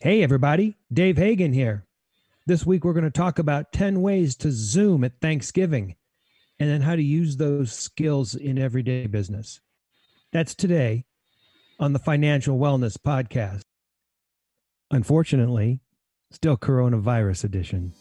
Hey, everybody, Dave Hagan here. This week, we're going to talk about 10 ways to Zoom at Thanksgiving and then how to use those skills in everyday business. That's today on the Financial Wellness Podcast. Unfortunately, still coronavirus edition.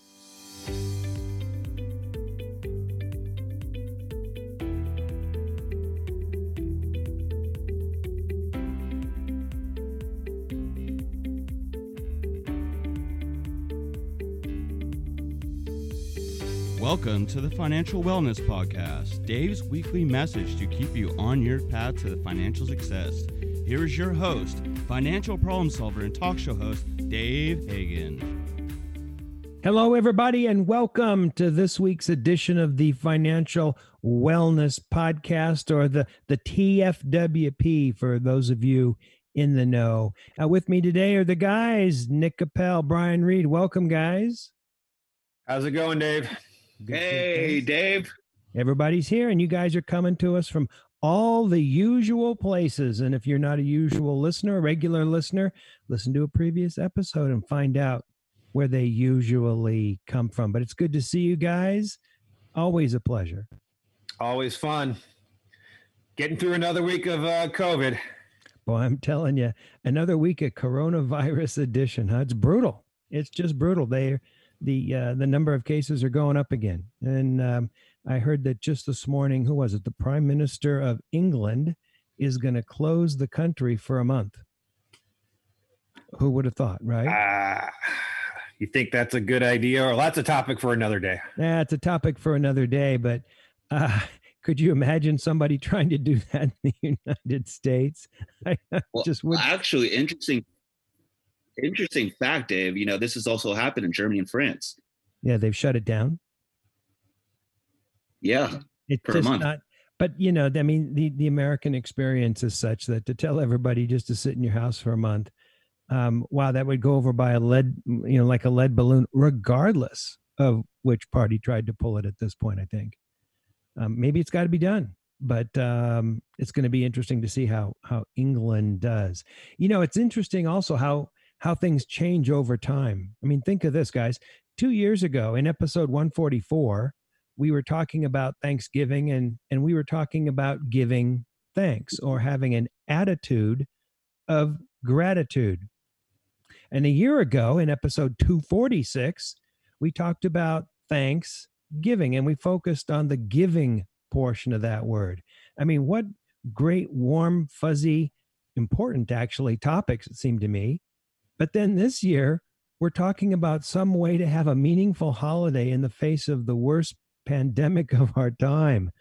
Welcome to the Financial Wellness Podcast, Dave's weekly message to keep you on your path to financial success. Here is your host, financial problem solver and talk show host, Dave Hagan. Hello, everybody, and welcome to this week's edition of the Financial Wellness Podcast, or the, the TFWP for those of you in the know. Uh, with me today are the guys, Nick Capel, Brian Reed. Welcome, guys. How's it going, Dave? Good hey, Dave. Everybody's here, and you guys are coming to us from all the usual places. And if you're not a usual listener, a regular listener, listen to a previous episode and find out where they usually come from. But it's good to see you guys. Always a pleasure. Always fun. Getting through another week of uh, COVID. Boy, I'm telling you, another week of coronavirus edition. Huh? It's brutal. It's just brutal. They the uh, the number of cases are going up again. And um, I heard that just this morning, who was it? The Prime Minister of England is going to close the country for a month. Who would have thought, right? Uh, you think that's a good idea, or that's a topic for another day? Yeah, it's a topic for another day. But uh, could you imagine somebody trying to do that in the United States? I well, just would. Actually, interesting interesting fact, Dave. You know, this has also happened in Germany and France. Yeah, they've shut it down. Yeah, it's just not. But you know, I mean, the the American experience is such that to tell everybody just to sit in your house for a month, um, wow, that would go over by a lead, you know, like a lead balloon, regardless of which party tried to pull it at this point. I think um, maybe it's got to be done but um, it's going to be interesting to see how how England does. You know, it's interesting also how how things change over time. I mean, think of this, guys. Two years ago in episode 144, we were talking about Thanksgiving and, and we were talking about giving thanks or having an attitude of gratitude. And a year ago in episode 246, we talked about thanksgiving and we focused on the giving portion of that word. I mean, what great, warm, fuzzy, important actually topics it seemed to me but then this year, we're talking about some way to have a meaningful holiday in the face of the worst pandemic of our time.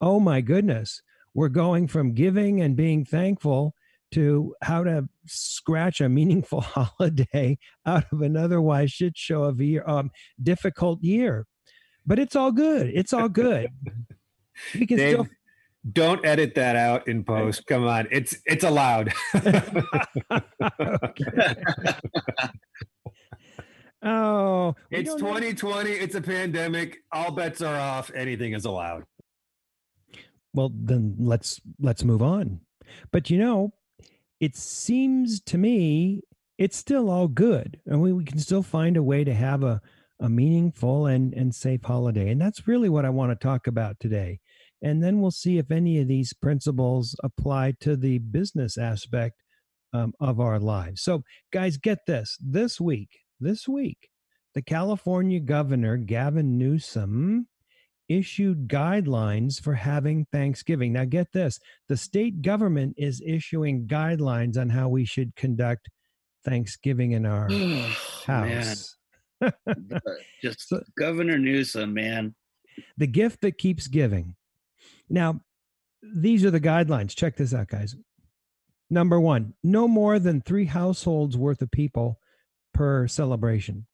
Oh my goodness. We're going from giving and being thankful to how to scratch a meaningful holiday out of an otherwise shit show of a year, um, difficult year. But it's all good. It's all good. We can Dave, still don't edit that out in post. Come on, it's it's allowed. oh, it's 2020. Know. It's a pandemic. All bets are off. Anything is allowed. Well, then let's let's move on. But you know, it seems to me it's still all good, and we, we can still find a way to have a a meaningful and and safe holiday, and that's really what I want to talk about today and then we'll see if any of these principles apply to the business aspect um, of our lives. So, guys, get this this week, this week, the California governor, Gavin Newsom, issued guidelines for having Thanksgiving. Now, get this the state government is issuing guidelines on how we should conduct Thanksgiving in our oh, house. Just so, Governor Newsom, man. The gift that keeps giving. Now, these are the guidelines. Check this out, guys. Number one, no more than three households worth of people per celebration.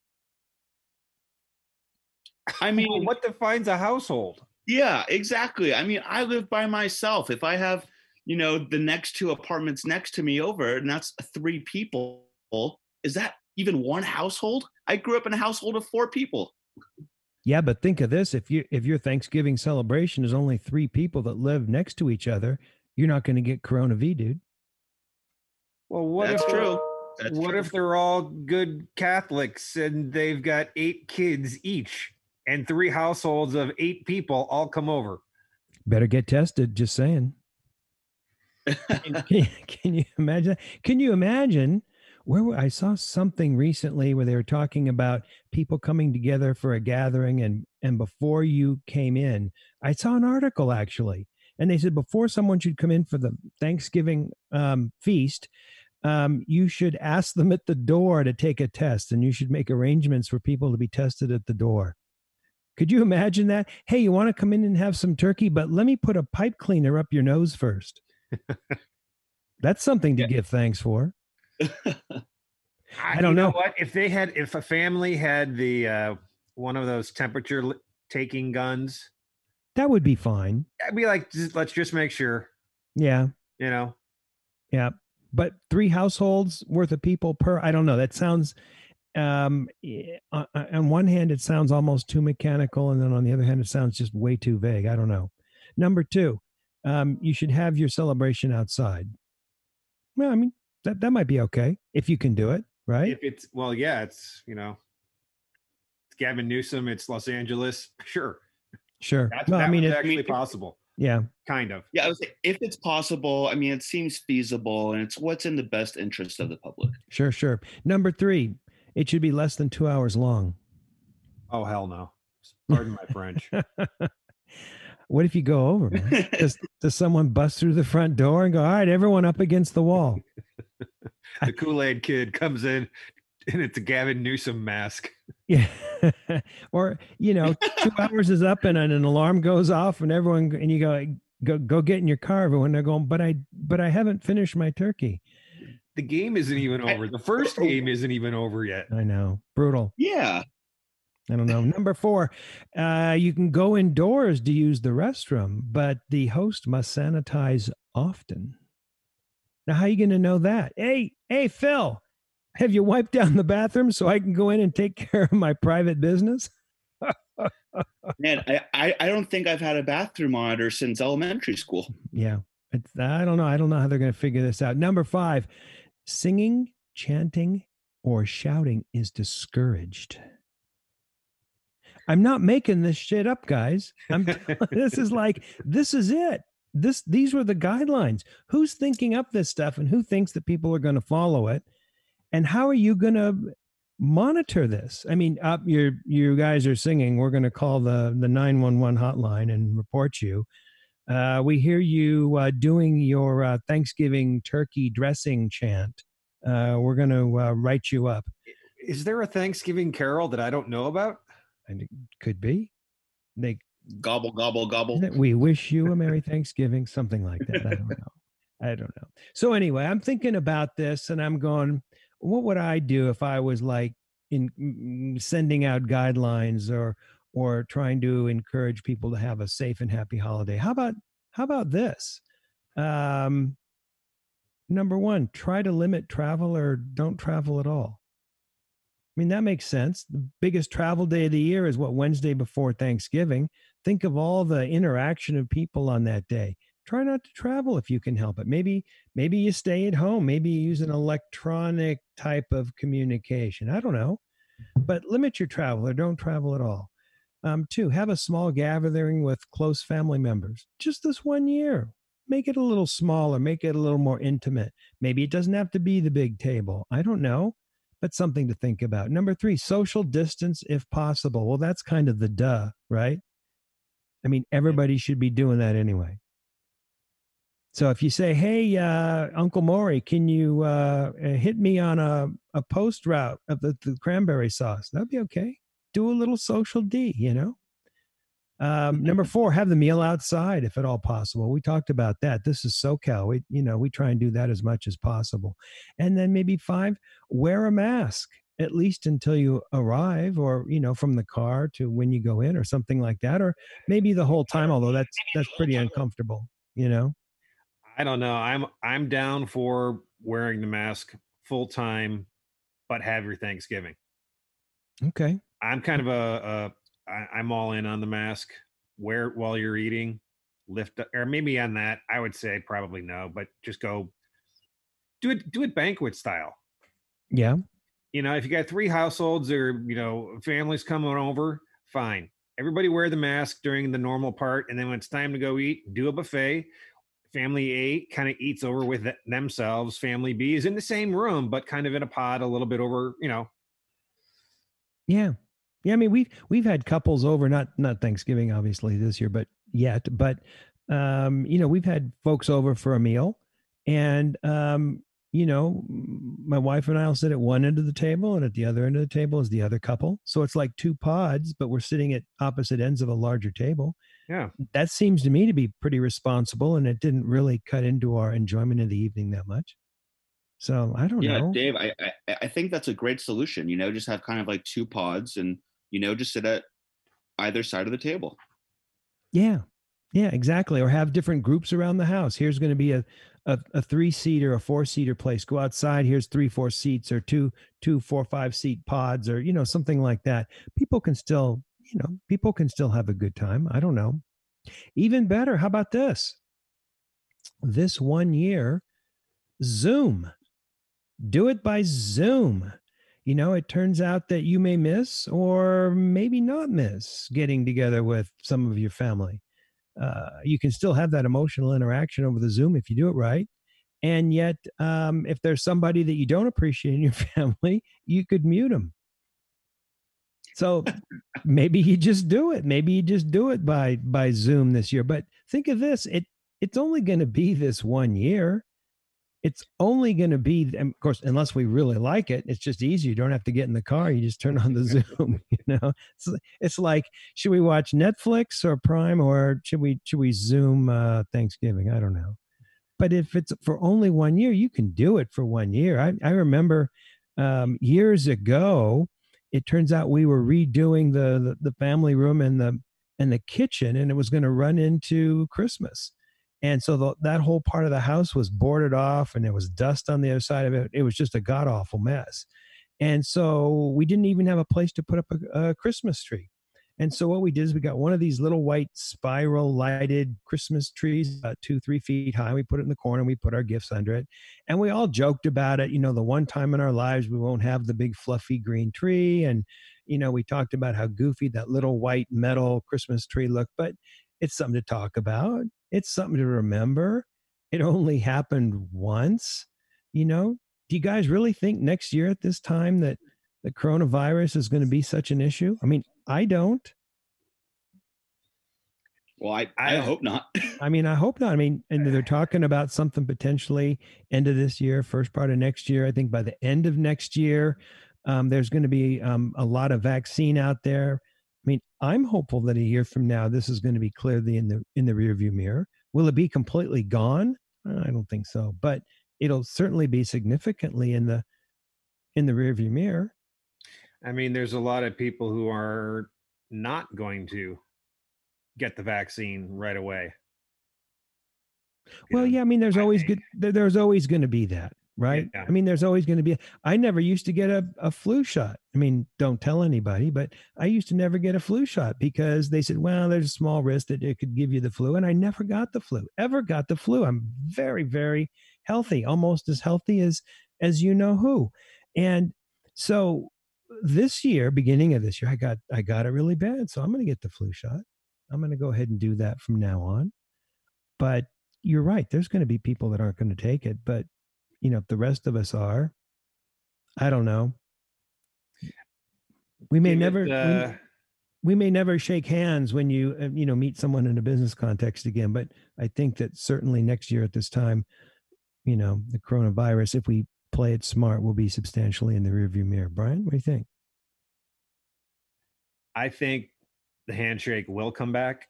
I mean, what defines a household? Yeah, exactly. I mean, I live by myself. If I have, you know, the next two apartments next to me over, and that's three people, is that even one household? I grew up in a household of four people. Yeah, but think of this: if you if your Thanksgiving celebration is only three people that live next to each other, you're not going to get Corona V, dude. Well, what That's if, true. That's what true. if they're all good Catholics and they've got eight kids each and three households of eight people all come over? Better get tested. Just saying. can, can, can, you imagine? Can you imagine where I saw something recently where they were talking about people coming together for a gathering and and before you came in, I saw an article actually, and they said before someone should come in for the Thanksgiving um, feast, um, you should ask them at the door to take a test, and you should make arrangements for people to be tested at the door. Could you imagine that? Hey, you want to come in and have some turkey, but let me put a pipe cleaner up your nose first. That's something to yeah. give thanks for. I don't know. know. what if they had if a family had the uh one of those temperature taking guns. That would be fine. I'd be like, let's just make sure. Yeah. You know. Yeah, but three households worth of people per. I don't know. That sounds. Um, on one hand, it sounds almost too mechanical, and then on the other hand, it sounds just way too vague. I don't know. Number two, um, you should have your celebration outside. Well, I mean, that that might be okay if you can do it, right? If it's well, yeah, it's you know, it's Gavin Newsom, it's Los Angeles, sure, sure. That's, well, that I mean, it's actually possible. Yeah, kind of. Yeah, I was if it's possible. I mean, it seems feasible, and it's what's in the best interest of the public. Sure, sure. Number three, it should be less than two hours long. Oh hell no! Pardon my French. What if you go over? does, does someone bust through the front door and go, all right, everyone up against the wall? the Kool Aid kid comes in and it's a Gavin Newsom mask. Yeah. or, you know, two hours is up and an alarm goes off and everyone, and you go, go, go get in your car. Everyone they're going, but I, but I haven't finished my turkey. The game isn't even over. The first game isn't even over yet. I know. Brutal. Yeah. I don't know. Number four, uh, you can go indoors to use the restroom, but the host must sanitize often. Now, how are you going to know that? Hey, hey, Phil, have you wiped down the bathroom so I can go in and take care of my private business? Man, I, I don't think I've had a bathroom monitor since elementary school. Yeah. It's, I don't know. I don't know how they're going to figure this out. Number five, singing, chanting, or shouting is discouraged. I'm not making this shit up, guys. I'm this is like this is it. This these were the guidelines. Who's thinking up this stuff and who thinks that people are going to follow it? And how are you going to monitor this? I mean, up you you guys are singing. We're going to call the the 911 hotline and report you. Uh, we hear you uh, doing your uh, Thanksgiving turkey dressing chant. Uh, we're going to uh, write you up. Is there a Thanksgiving carol that I don't know about? and it could be they gobble gobble gobble. We wish you a merry Thanksgiving, something like that. I don't know. I don't know. So anyway, I'm thinking about this, and I'm going, what would I do if I was like in sending out guidelines or or trying to encourage people to have a safe and happy holiday? How about how about this? Um, number one, try to limit travel or don't travel at all. I mean, that makes sense. The biggest travel day of the year is what Wednesday before Thanksgiving. Think of all the interaction of people on that day. Try not to travel if you can help it. Maybe, maybe you stay at home. Maybe you use an electronic type of communication. I don't know, but limit your travel or don't travel at all. Um, two, have a small gathering with close family members. Just this one year. Make it a little smaller. Make it a little more intimate. Maybe it doesn't have to be the big table. I don't know but something to think about. Number three, social distance if possible. Well, that's kind of the duh, right? I mean, everybody should be doing that anyway. So if you say, "Hey, uh, Uncle Maury, can you uh, uh, hit me on a, a post route of the, the cranberry sauce?" That'd be okay. Do a little social D, you know. Um, number four, have the meal outside if at all possible. We talked about that. This is SoCal. We, you know, we try and do that as much as possible. And then maybe five, wear a mask at least until you arrive or you know from the car to when you go in or something like that or maybe the whole time although that's that's pretty uncomfortable you know i don't know i'm i'm down for wearing the mask full time but have your thanksgiving okay i'm kind of a, a I, am all in on the mask. Wear it while you're eating. Lift or maybe on that. I would say probably no, but just go do it. Do it banquet style. Yeah. You know, if you got three households or, you know, families coming over, fine. Everybody wear the mask during the normal part. And then when it's time to go eat, do a buffet. Family A kind of eats over with themselves. Family B is in the same room, but kind of in a pod a little bit over, you know. Yeah. Yeah. I mean, we've, we've had couples over, not, not Thanksgiving, obviously this year, but yet, but, um, you know, we've had folks over for a meal and, um, you know, my wife and I will sit at one end of the table, and at the other end of the table is the other couple. So it's like two pods, but we're sitting at opposite ends of a larger table. Yeah. That seems to me to be pretty responsible, and it didn't really cut into our enjoyment of the evening that much. So I don't yeah, know. Yeah, Dave, I, I I think that's a great solution. You know, just have kind of like two pods, and you know, just sit at either side of the table. Yeah. Yeah, exactly. Or have different groups around the house. Here's going to be a, a, a three seater, a four seater place. Go outside. Here's three, four seats, or two, two, four, five seat pods, or you know something like that. People can still, you know, people can still have a good time. I don't know. Even better, how about this? This one year, Zoom. Do it by Zoom. You know, it turns out that you may miss or maybe not miss getting together with some of your family uh, you can still have that emotional interaction over the Zoom if you do it right. And yet, um, if there's somebody that you don't appreciate in your family, you could mute them. So maybe you just do it. Maybe you just do it by by Zoom this year. But think of this: it it's only going to be this one year it's only going to be of course unless we really like it it's just easy you don't have to get in the car you just turn on the zoom you know? It's, it's like should we watch netflix or prime or should we should we zoom uh thanksgiving? I don't know. But if it's for only one year you can do it for one year. I, I remember um, years ago it turns out we were redoing the, the the family room and the and the kitchen and it was going to run into christmas and so the, that whole part of the house was boarded off and there was dust on the other side of it. It was just a god awful mess. And so we didn't even have a place to put up a, a, Christmas tree. And so what we did is we got one of these little white spiral lighted Christmas trees, about two, three feet high. We put it in the corner. We put our gifts under it. And we all joked about it. You know, the one time in our lives we won't have the big fluffy green tree. And, you know, we talked about how goofy that little white metal Christmas tree looked. But it's something to talk about. It's something to remember. It only happened once. You know, do you guys really think next year at this time that the coronavirus is going to be such an issue? I mean, I don't. Well, I, I, I hope not. I mean, I hope not. I mean, and they're talking about something potentially end of this year, first part of next year. I think by the end of next year, um, there's going to be um, a lot of vaccine out there. I mean, I'm hopeful that a year from now, this is going to be clearly in the in the rearview mirror. Will it be completely gone? Uh, I don't think so, but it'll certainly be significantly in the in the rearview mirror. I mean, there's a lot of people who are not going to get the vaccine right away. Well, yeah, I mean, there's always good. There's always going to be that right? Yeah. I mean, there's always going to be. I never used to get a, a flu shot. I mean, don't tell anybody, but I used to never get a flu shot because they said, well, there's a small risk that it could give you the flu. And I never got the flu, ever got the flu. I'm very, very healthy, almost as healthy as as you know who. And so this year, beginning of this year, I got I got it really bad. So I'm going to get the flu shot. I'm going to go ahead and do that from now on. But you're right. There's going to be people that aren't going to take it, but you know, if the rest of us are, I don't know. We may never, uh, we, we, may never shake hands when you, uh, you know, meet someone in a business context again. But I think that certainly next year at this time, you know, the coronavirus, if we play it smart, will be substantially in the rearview mirror. Brian, what do you think? I think the handshake will come back.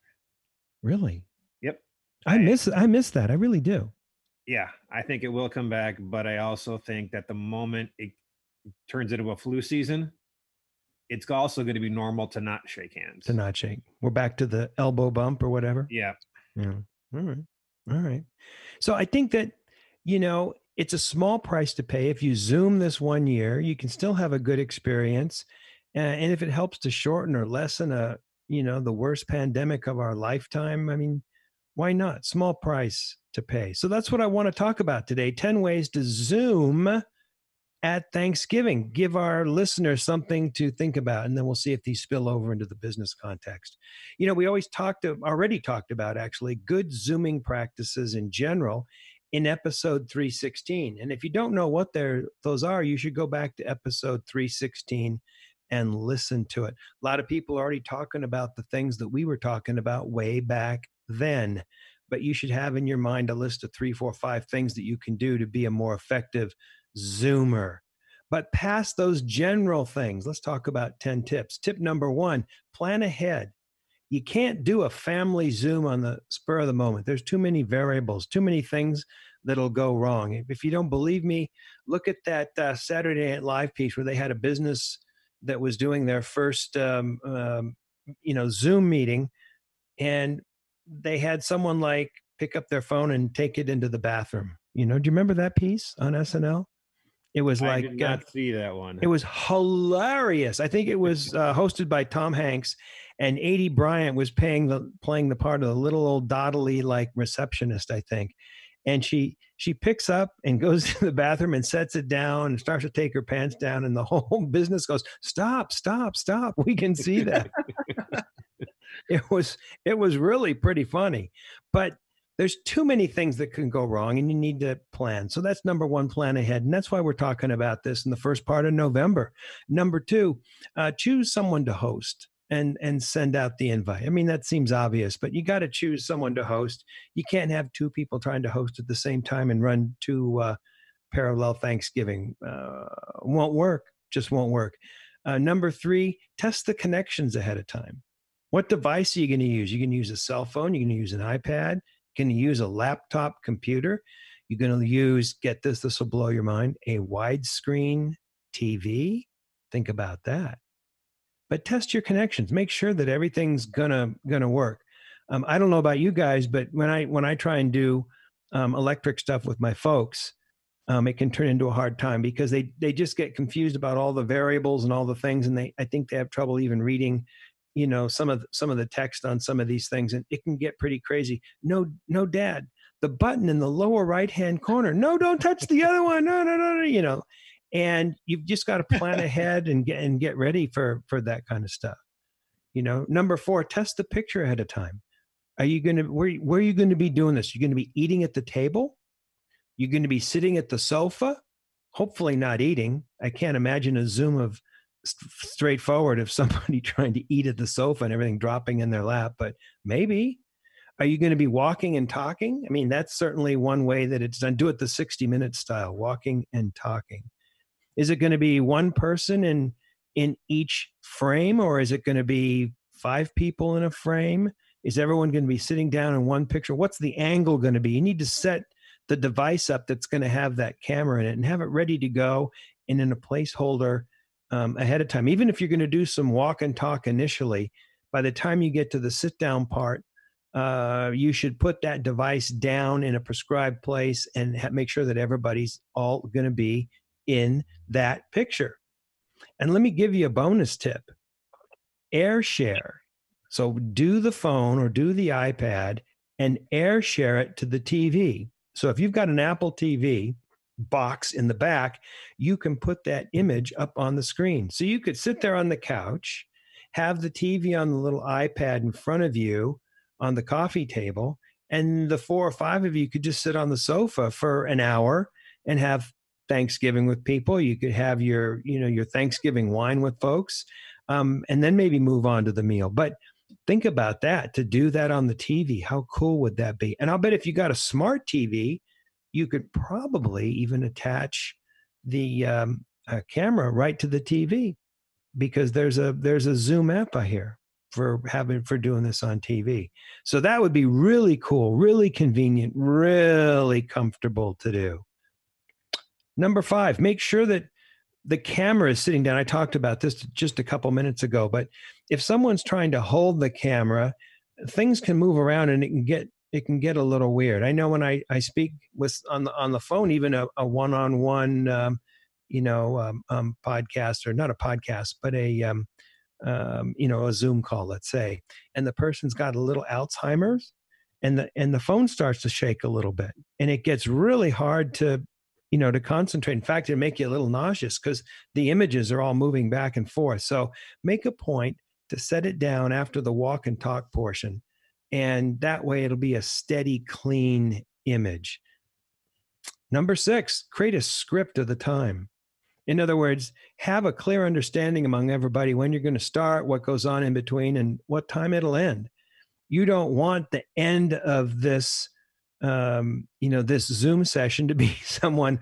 Really? Yep. I miss I miss that. I really do yeah, I think it will come back, but I also think that the moment it turns into a flu season, it's also going to be normal to not shake hands. To not shake. We're back to the elbow bump or whatever. Yeah. Yeah. All right. All right. So I think that, you know, it's a small price to pay. If you Zoom this one year, you can still have a good experience. And if it helps to shorten or lessen a, you know, the worst pandemic of our lifetime, I mean, why not? Small price to pay. So that's what I want to talk about today 10 ways to Zoom at Thanksgiving. Give our listeners something to think about, and then we'll see if these spill over into the business context. You know, we always talked, already talked about actually good Zooming practices in general in episode 316. And if you don't know what those are, you should go back to episode 316 and listen to it. A lot of people are already talking about the things that we were talking about way back then. But you should have in your mind a list of three, four, five things that you can do to be a more effective Zoomer. But past those general things, let's talk about 10 tips. Tip number one plan ahead. You can't do a family Zoom on the spur of the moment. There's too many variables, too many things that'll go wrong. If you don't believe me, look at that uh, Saturday Night Live piece where they had a business that was doing their first, um, um, you know, Zoom meeting, and they had someone like pick up their phone and take it into the bathroom. You know, do you remember that piece on SNL? It was like I did not uh, see that one. It was hilarious. I think it was uh, hosted by Tom Hanks, and Aidy Bryant was paying the playing the part of the little old doddly like receptionist, I think. And she she picks up and goes to the bathroom and sets it down and starts to take her pants down, and the whole business goes, "Stop! Stop! Stop! We can see that." It was it was really pretty funny, but there's too many things that can go wrong and you need to plan. So that's number one, plan ahead. And that's why we're talking about this in the first part of November. Number two, uh, choose someone to host and and send out the invite. I mean that seems obvious, but you got to choose someone to host. You can't have two people trying to host at the same time and run two uh, parallel Thanksgiving. Uh, won't work. Just won't work. Uh, number three, test the connections ahead of time. What device are you going to use? You can use a cell phone. You can use an iPad to use a laptop computer. You're going to use, get this, this will blow your mind, a widescreen TV. Think about that. But test your connections. Make sure that everything's gonna gonna work. Um, I don't know about you guys, but when I when I try and do um, electric stuff with my folks, um, it can turn into a hard time because they they just get confused about all the variables and all the things, and they I think they have trouble even reading you know some of some of the text on some of these things and it can get pretty crazy. No no dad the button in the lower right hand corner no don't touch the other one no no no no you know and you've just got to plan ahead and get and get ready for for that kind of stuff you know. Number four test the picture ahead of time. Are you going to where, where are you going to be doing this? You're going to be eating at the table? You're going to be sitting at the sofa? Hopefully not eating. I can't imagine a zoom of straightforward of somebody trying to eat at the sofa and everything dropping in their lap, but maybe. Are you going to be walking and talking? I mean, that's certainly one way that it's done. Do it the 60 minute style, walking and talking. Is it going to be one person in in each frame or is it going to be five people in a frame? Is everyone going to be sitting down in one picture? What's the angle going to be? You need to set the device up that's going to have that camera in it and have it ready to go and in a placeholder um, ahead of time. Even if you're going to do some walk and talk initially, by the time you get to the sit down part, uh, you should put that device down in a prescribed place and ha- make sure that everybody's all going to be in that picture. And let me give you a bonus tip air share. So do the phone or do the iPad and air share it to the TV. So if you've got an Apple TV, box in the back, you can put that image up on the screen. So you could sit there on the couch, have the TV on the little iPad in front of you on the coffee table, and the four or five of you could just sit on the sofa for an hour and have Thanksgiving with people. You could have your, you know, your Thanksgiving wine with folks, um, and then maybe move on to the meal. But think about that to do that on the TV. How cool would that be? And I'll bet if you got a smart TV, you could probably even attach the um, uh, camera right to the TV because there's a there's a Zoom app I hear for having for doing this on TV. So that would be really cool, really convenient, really comfortable to do. Number 5, make sure that the camera is sitting down. I talked about this just a couple minutes ago, but if someone's trying to hold the camera, things can move around and it can get it can get a little weird. I know when I, I speak with on the on the phone, even a, a one-on-one, um, you know, um, um, podcast or not a podcast, but a um, um, you know a Zoom call, let's say, and the person's got a little Alzheimer's, and the and the phone starts to shake a little bit, and it gets really hard to you know, to concentrate. In fact, it make you a little nauseous because the images are all moving back and forth. So make a point to set it down after the walk and talk portion. And that way it'll be a steady, clean image. Number six, create a script of the time. In other words, have a clear understanding among everybody when you're going to start, what goes on in between, and what time it'll end. You don't want the end of this, um, you know, this Zoom session to be someone,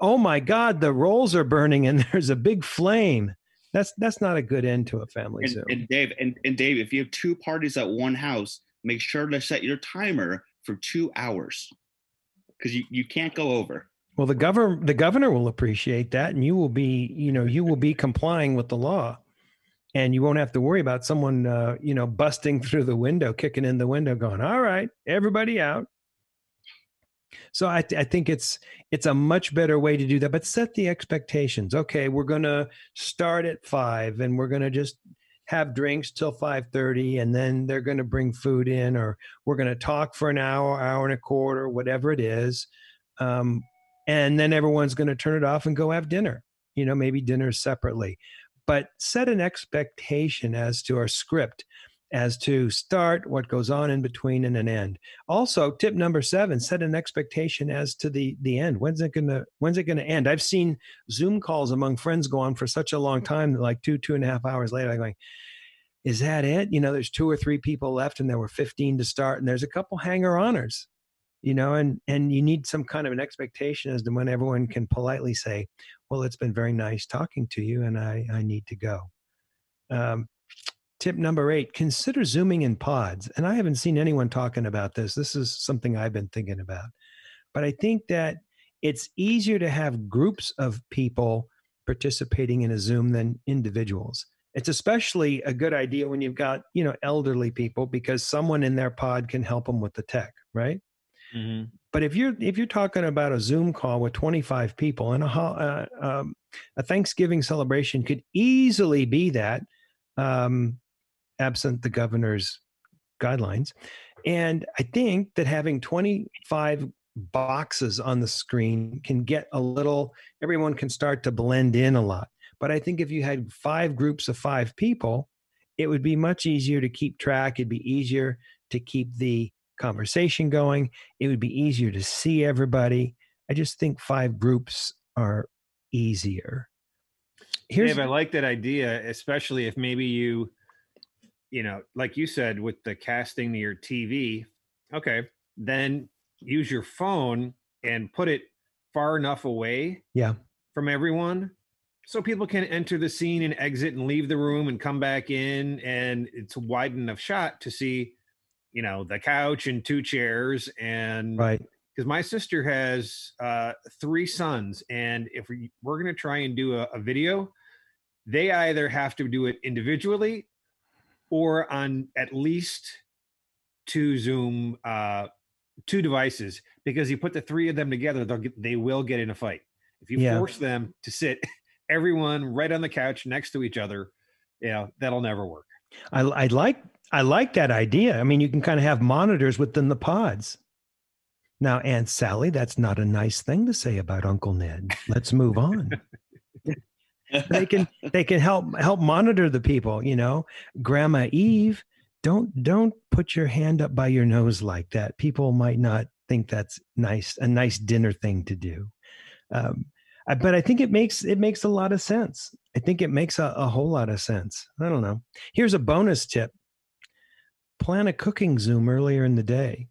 oh my God, the rolls are burning and there's a big flame. That's that's not a good end to a family and, Zoom. And Dave, and, and Dave, if you have two parties at one house, make sure to set your timer for two hours because you, you can't go over. Well, the governor the governor will appreciate that, and you will be you know you will be complying with the law, and you won't have to worry about someone uh, you know busting through the window, kicking in the window, going, "All right, everybody out." So I, th- I think it's it's a much better way to do that, but set the expectations. Okay, we're going to start at five, and we're going to just have drinks till 5.30 and then they're going to bring food in or we're going to talk for an hour hour and a quarter whatever it is um, and then everyone's going to turn it off and go have dinner. You know maybe dinner separately. But set an expectation as to our script as to start what goes on in between and an end. Also tip number seven set an expectation as to the the end. When's it gonna when's it gonna end? I've seen zoom calls among friends go on for such a long time like two two and a half hours later i'm going is that it? You know there's two or three people left and there were 15 to start and there's a couple hanger honors. You know and and you need some kind of an expectation as to when everyone can politely say well it's been very nice talking to you and i i need to go. Um, tip number eight consider zooming in pods and i haven't seen anyone talking about this. This is something i've been thinking about. But i think that it's easier to have groups of people participating in a zoom than individuals. It's especially a good idea when you've got you know elderly people because someone in their pod can help them with the tech right? Mm-hmm. but if you're if you're talking about a zoom call with 25 people and a uh, um, a thanksgiving celebration could easily be that um, absent the governor's guidelines. And I think that having 25 boxes on the screen can get a little, everyone can start to blend in a lot. But I think if you had five groups of five people, it would be much easier to keep track. It'd be easier to keep the conversation going. It would be easier to see everybody. I just think five groups are easier. Here's, Dave, I like that idea, especially if maybe you you know, like you said, with the casting to your TV, okay, then use your phone and put it far enough away yeah. from everyone so people can enter the scene and exit and leave the room and come back in and it's a wide enough shot to see you know the couch and two chairs and right because my sister has uh, three sons and if we, we're going to try and do a, a video they either have to do it individually or on at least two Zoom uh, two devices because you put the three of them together, they'll get, they will get in a fight. If you yeah. force them to sit everyone right on the couch next to each other, you know that'll never work. I, I like I like that idea. I mean, you can kind of have monitors within the pods. Now, Aunt Sally, that's not a nice thing to say about Uncle Ned. Let's move on. they can they can help help monitor the people you know? Grandma eve don't don't put your hand up by your nose like that. People might not think that's nice a nice dinner thing to do. Um, but i think it makes it makes a lot of sense. I think it makes a, a whole lot of sense. I don't know. Here's a bonus tip. Plan a cooking zoom earlier in the day.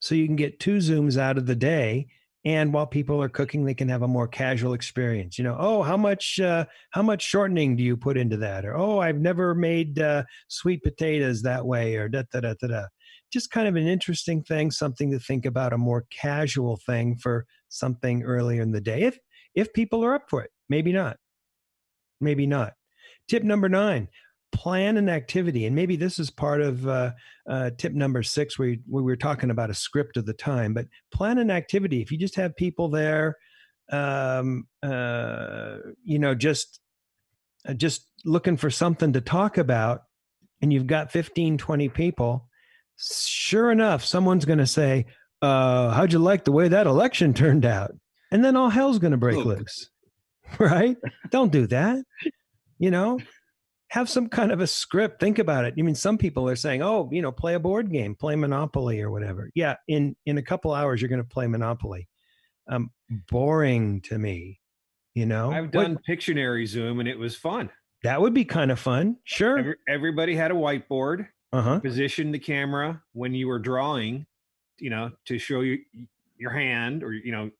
So you can get two zooms out of the day and while people are cooking they can have a more casual experience you know oh how much uh, how much shortening do you put into that? or oh i've never made uh, sweet potatoes that way or da da da da da. Just kind of an interesting thing something to think about a more casual thing for something earlier in the day if if people are up for it. Maybe not. Maybe not. Tip number nine plan an activity and maybe this is part of uh, uh, tip number six where, we, where we were talking about a script of the time but plan an activity. If you just have people there um, uh, you know just uh, just looking for something to talk about and you've got 15 20 people sure enough someone's going to say uh, how'd you like the way that election turned out? And then all hell's going to break Oh. loose right? Don't do that you know have some kind of a script. Think about it. I mean some people are saying oh you know play a board game play monopoly or whatever. Yeah in in a couple hours you're going to play monopoly. Um boring to me you know? I've What- done Pictionary Zoom and it was fun. that would be kind of fun. Sure. Every, everybody had a whiteboard, uh-huh. positioned the camera when you were drawing, you know, to show you your hand or, you know,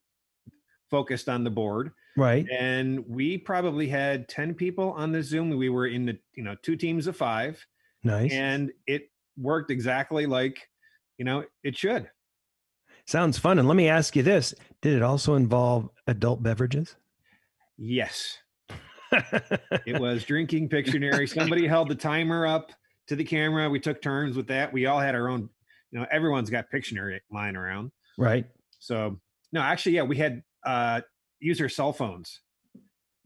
focused on the board. Right And we probably had 10 people on the Zoom. We were in the, you know, two teams of five. nice And it worked exactly like, you know, it should. sounds fun and let me ask you this did it also involve adult beverages Yes. It was drinking Pictionary. Somebody held the timer up to the camera. We took turns with that. We all had our own, you know, everyone's got Pictionary lying around. right So no, actually, yeah, we had uh user cell phones.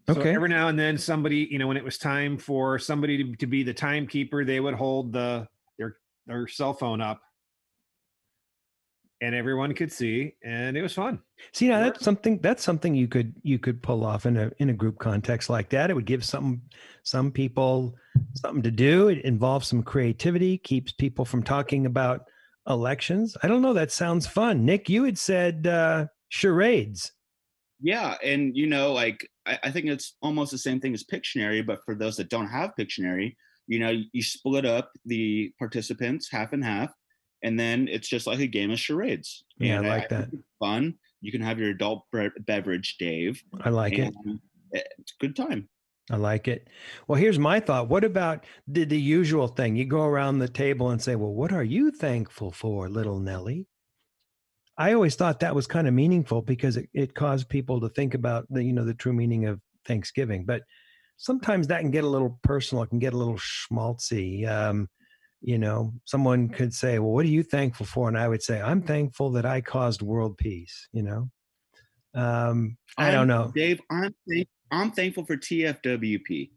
So Okay. every now and then somebody, you know, when it was time for somebody to, to be the timekeeper, they would hold the their their cell phone up and everyone could see and it was fun. See, now that's something that's something you could you could pull off in a in a group context like that. It would give some some people something to do. It involves some creativity, keeps people from talking about elections. I don't know. That sounds fun. Nick, you had said uh, charades. Yeah, and you know, like I, I think it's almost the same thing as Pictionary, but for those that don't have Pictionary, you know, you split up the participants half and half, and then it's just like a game of charades. Yeah, I And like that. Fun. You can have your adult bre- beverage, Dave. I like it. Eh, it's a good time. I like it. Well, here's my thought. What about the, the usual thing? You go around the table and say, Well, what are you thankful for, little Nellie? I always thought that was kind of meaningful because it, it caused people to think about the, you know, the true meaning of Thanksgiving. But sometimes that can get a little personal, it can get a little schmaltzy. Um, you know, someone could say, Well, what are you thankful for? And I would say, I'm thankful that I caused world peace, you know. Um, I don't know. Dave. I'm thank- I'm thankful for TFWP.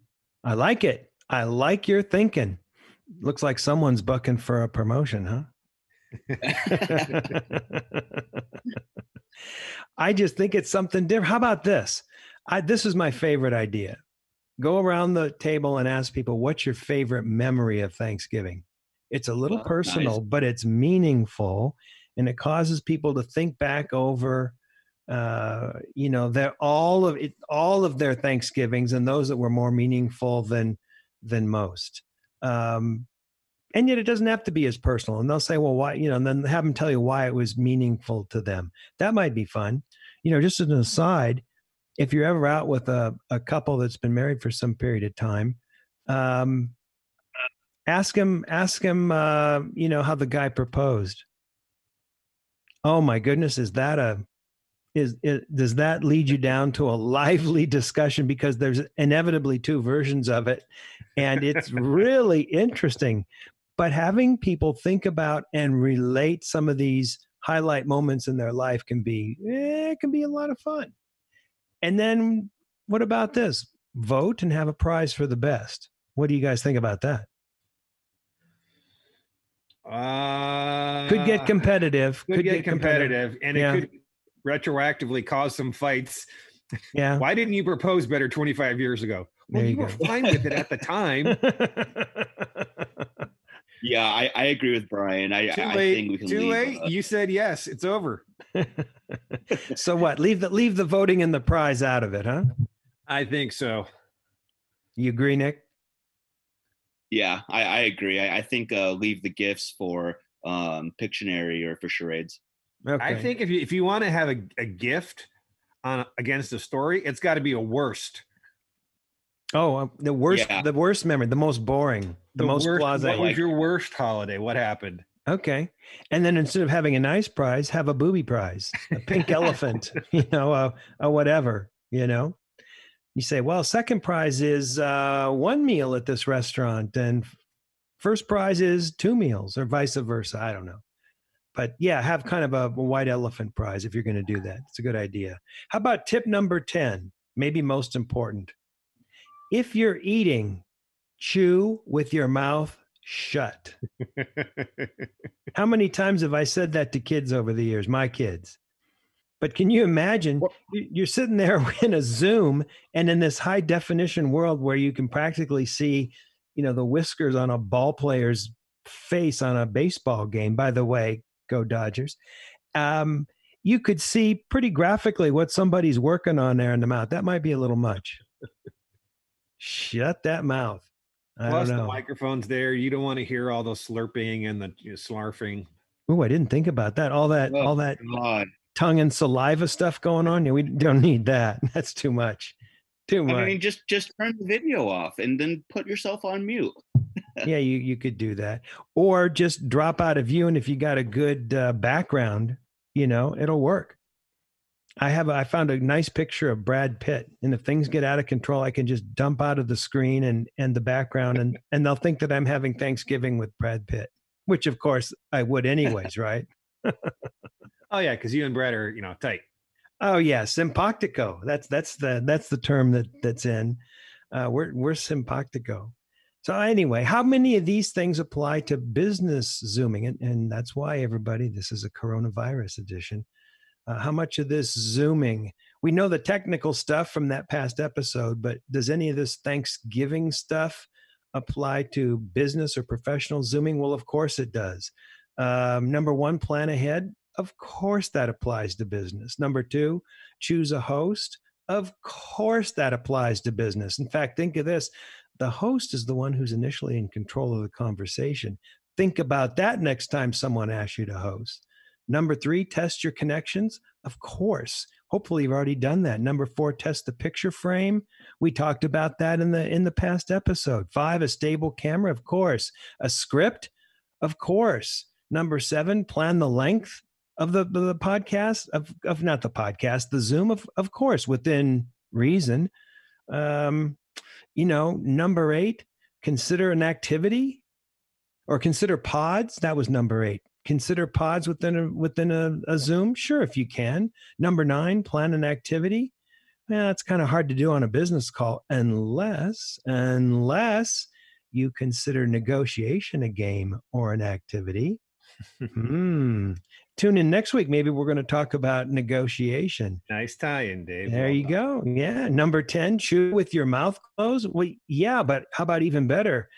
I like it. I like your thinking. Looks like someone's bucking for a promotion, huh? I just think it's something different. How about this? I, this is my favorite idea. Go around the table and ask people, what's your favorite memory of Thanksgiving? It's a little Oh, nice. personal, but it's meaningful and it causes people to think back over uh, you know, they're all of it, all of their Thanksgivings and those that were more meaningful than than most. Um, and yet it doesn't have to be as personal. And they'll say, well, why, you know, and then have them tell you why it was meaningful to them. That might be fun. You know, just as an aside, if you're ever out with a, a couple that's been married for some period of time, um, ask him, ask him, uh, you know, how the guy proposed. Oh my goodness, is that a, is, is does that lead you down to a lively discussion because there's inevitably two versions of it and it's really interesting but having people think about and relate some of these highlight moments in their life can be eh, it can be a lot of fun and then what about this vote and have a prize for the best what do you guys think about that Uh, could get competitive could, get, competitive, and Yeah. it could retroactively cause some fights. yeah Why didn't you propose better 25 years ago? Well, There you, you were fine with it at the time. Yeah, I, I agree with Brian. I, Too I late. think we can Too leave. late. uh, You said yes. It's over. so what leave the leave the voting and the prize out of it huh I think so. you agree nick yeah, I, I agree. I, I think uh, leave the gifts for um, Pictionary or for charades. okay. I think if you if you want to have a, a gift on against a story, it's got to be a worst. Oh, um, the worst, Yeah. the worst memory, the most boring, the, most worst, blase. What was Like- your worst holiday? What happened? Okay, and then instead of having a nice prize, have a booby prize, a pink elephant, you know, a, a whatever, you know. You say, well, second prize is uh, one meal at this restaurant, and first prize is two meals, or vice versa. I don't know, but yeah, have kind of a, a white elephant prize if you're going to do that. It's a good idea. How about tip number ten? Maybe most important. If you're eating, chew with your mouth shut. How many times have I said that to kids over the years? My kids. But can you imagine you- you're sitting there in a Zoom and in this high definition world where you can practically see, you know, the whiskers on a ball player's face on a baseball game. By the way, go Dodgers. Um, you could see pretty graphically what somebody's working on there in the mouth. That might be a little much. Shut that mouth. I Plus, the microphone's there. You don't want to hear all the slurping and the you know, slarfing. Oh, I didn't think about that. All that, Oh, all that God. tongue and saliva stuff going on. Yeah, we don't need that. That's too much. Too much. I mean, just just turn the video off and then put yourself on mute. yeah, you you could do that, or just drop out of view. And if you got a good uh, background, you know, it'll work. I have a, I found a nice picture of Brad Pitt, and if things get out of control, I can just dump out of the screen and and the background, and and they'll think that I'm having Thanksgiving with Brad Pitt, which of course I would anyways, right? Oh yeah, because you and Brad are you know tight. Oh yeah, simpactico. That's that's the that's the term that that's in. Uh, we're we're simpactico. So anyway, how many of these things apply to business zooming? And, and that's why everybody, this is a coronavirus edition. Uh, how much of this zooming? We know the technical stuff from that past episode, but does any of this Thanksgiving stuff apply to business or professional zooming? Well, of course it does. Um, number one, plan ahead. Of course that applies to business. Number two, choose a host. Of course that applies to business. In fact, think of this the host is the one who's initially in control of the conversation. Think about that next time someone asks you to host. Number three, test your connections. Of course. Hopefully you've already done that. Number four, test the picture frame. We talked about that in the in the past episode. Five, a stable camera, of course. A script, of course. Number seven, plan the length of the, the podcast of, of not the podcast, the Zoom, of, of course, within reason. Um, you know, number eight, consider an activity or consider pods. That was number eight. Consider pods within a within a, a Zoom. Sure, if you can. Number nine, plan an activity. Yeah, it's kind of hard to do on a business call unless unless you consider negotiation a game or an activity. Hmm. Tune in next week. Maybe we're going to talk about negotiation. Nice tie-in, Dave. There Well you done. go. Yeah. Number 10, chew with your mouth closed. Well, yeah, but how about even better?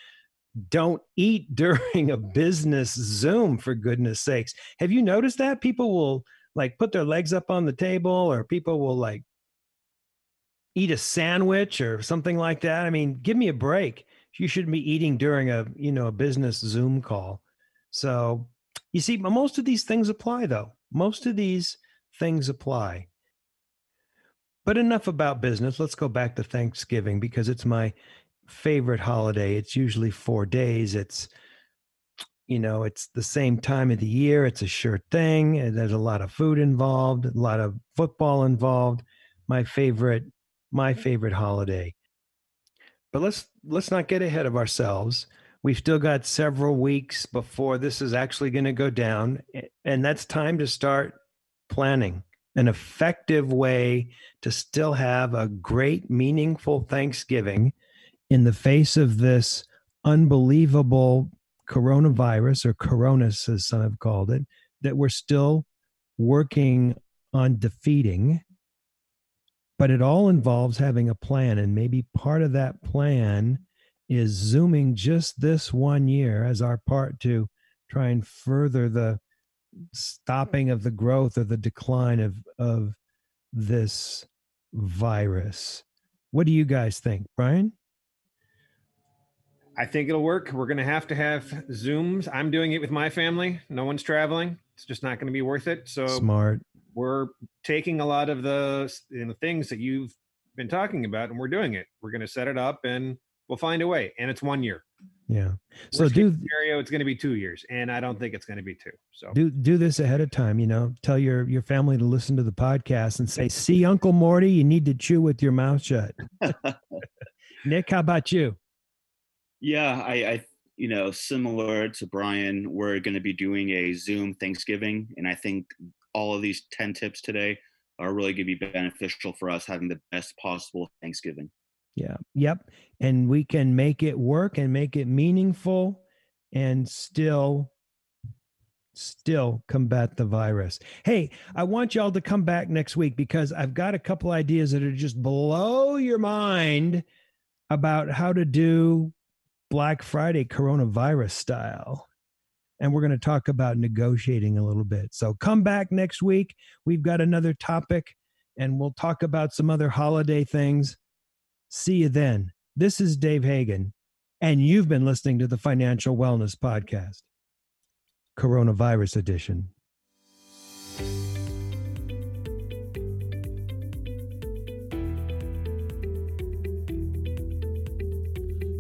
Don't eat during a business Zoom, for goodness sakes. Have you noticed that? People will like put their legs up on the table or people will like eat a sandwich or something like that. I mean, give me a break. You shouldn't be eating during a, you know, a business Zoom call. So you see, most of these things apply though. Most of these things apply. But enough about business. Let's go back to Thanksgiving because it's my favorite holiday. It's usually four days. It's, you know, it's the same time of the year. It's a sure thing. and There's a lot of food involved, a lot of football involved. My favorite, my mm-hmm. favorite holiday. But let's let's not get ahead of ourselves. We've still got several weeks before this is actually going to go down, and that's time to start planning an effective way to still have a great, meaningful Thanksgiving in the face of this unbelievable coronavirus or coronas, as some have called it, that we're still working on defeating. But it all involves having a plan. And maybe part of that plan is zooming just this one year as our part to try and further the stopping of the growth or the decline of of this virus. What do you guys think, Brian? I think it'll work. We're going to have to have Zooms. I'm doing it with my family. No one's traveling. It's just not going to be worth it. So Smart. we're taking a lot of the you know, things that you've been talking about, and we're doing it. We're going to set it up, and we'll find a way. And it's one year. Yeah. So Worst do case scenario, it's going to be two years, and I don't think it's going to be two. So do do this ahead of time, you know. Tell your your family to listen to the podcast and say, "See Uncle Morty, you need to chew with your mouth shut." Nick, how about you? Yeah, I, I you know, similar to Brian, we're going to be doing a Zoom Thanksgiving, and I think all of these ten tips today are really going to be beneficial for us having the best possible Thanksgiving. Yeah. Yep. And we can make it work and make it meaningful and still still combat the virus. Hey, I want y'all to come back next week because I've got a couple ideas that are just blow your mind about how to do Black Friday coronavirus style. And we're going to talk about negotiating a little bit. So come back next week. We've got another topic and we'll talk about some other holiday things. See you then. This is Dave Hagan, and you've been listening to the Financial Wellness Podcast, Coronavirus Edition.